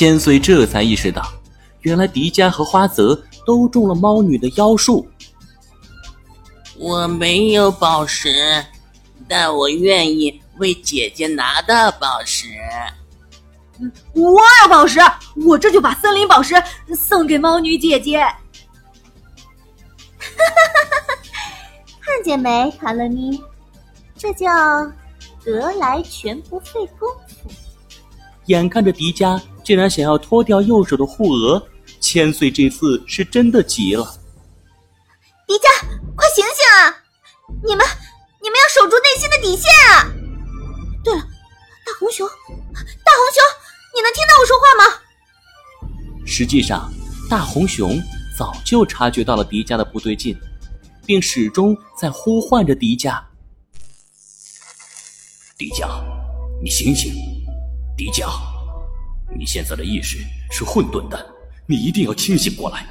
千岁这才意识到，原来迪迦和花泽都中了猫女的妖术。我没有宝石，但我愿意为姐姐拿到宝石。我有宝石，我这就把森林宝石送给猫女姐姐。哈哈哈哈看见没，卡乐咪？这叫得来全不费工夫。眼看着迪迦竟然想要脱掉右手的护额，千岁这次是真的急了。迪迦，快醒醒啊！你们，你们要守住内心的底线啊！对了，大红熊，大红熊。你能听到我说话吗？实际上，大红熊早就察觉到了迪迦的不对劲，并始终在呼唤着迪迦。迪迦，你醒醒！迪迦，你现在的意识是混沌的，你一定要清醒过来。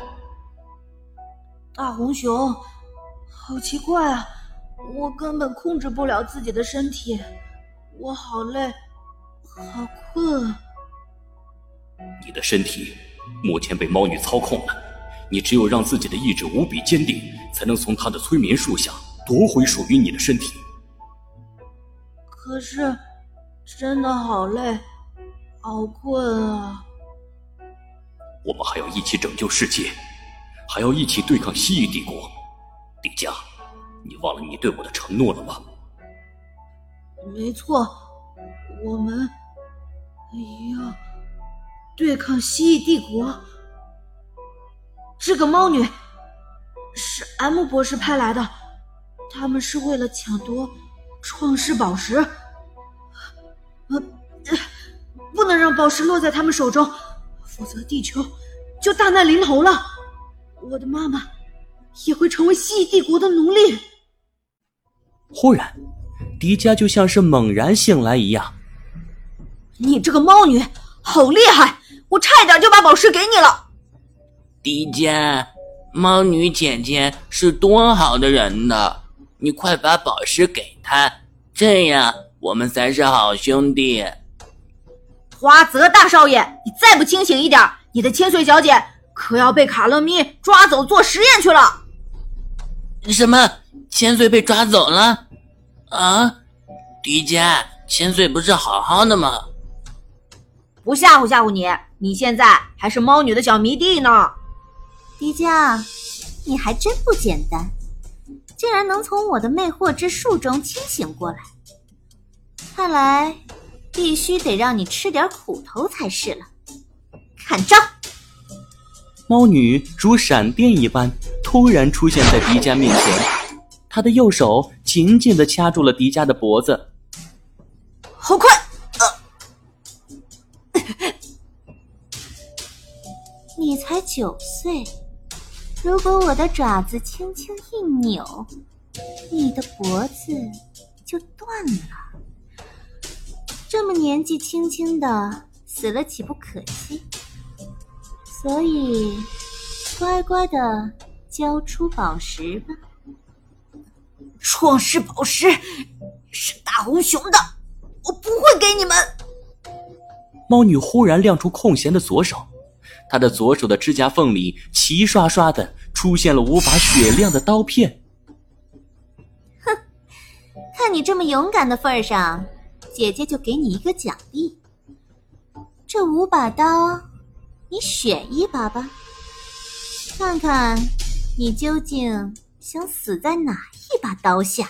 大红熊，好奇怪啊！我根本控制不了自己的身体，我好累，好困。你的身体目前被猫女操控了，你只有让自己的意志无比坚定，才能从她的催眠术下夺回属于你的身体。可是，真的好累，好困啊！我们还要一起拯救世界，还要一起对抗蜥蜴帝国。迪迦，你忘了你对我的承诺了吗？没错，我们，哎呀。对抗蜥蜴帝国，这个猫女是 M 博士派来的，他们是为了抢夺创世宝石，宝石落在他们手中，否则地球就大难临头了，我的妈妈也会成为蜥蜴帝国的奴隶。忽然，迪迦就像是猛然醒来一样，你这个猫女好厉害！我差一点就把宝石给你了，迪迦，猫女姐姐是多好的人呢！你快把宝石给她，这样我们才是好兄弟。花泽大少爷，你再不清醒一点，你的千岁小姐可要被卡乐咪抓走做实验去了。什么？千岁被抓走了？啊？迪迦，千岁不是好好的吗？不吓唬吓唬你，你现在还是猫女的小迷弟呢。迪迦，你还真不简单，竟然能从我的魅惑之术中清醒过来。看来必须得让你吃点苦头才是了。看招！猫女如闪电一般突然出现在迪迦面前，她的右手紧紧的掐住了迪迦的脖子。好快！你才九岁，如果我的爪子轻轻一扭，你的脖子就断了。这么年纪轻轻的死了，岂不可惜？所以，乖乖的交出宝石吧。创世宝石是大红熊的，我不会给你们。猫女忽然亮出空闲的左手。她的左手的指甲缝里齐刷刷的出现了五把雪亮的刀片。哼，看你这么勇敢的份上，姐姐就给你一个奖励。这五把刀，你选一把吧，看看你究竟想死在哪一把刀下。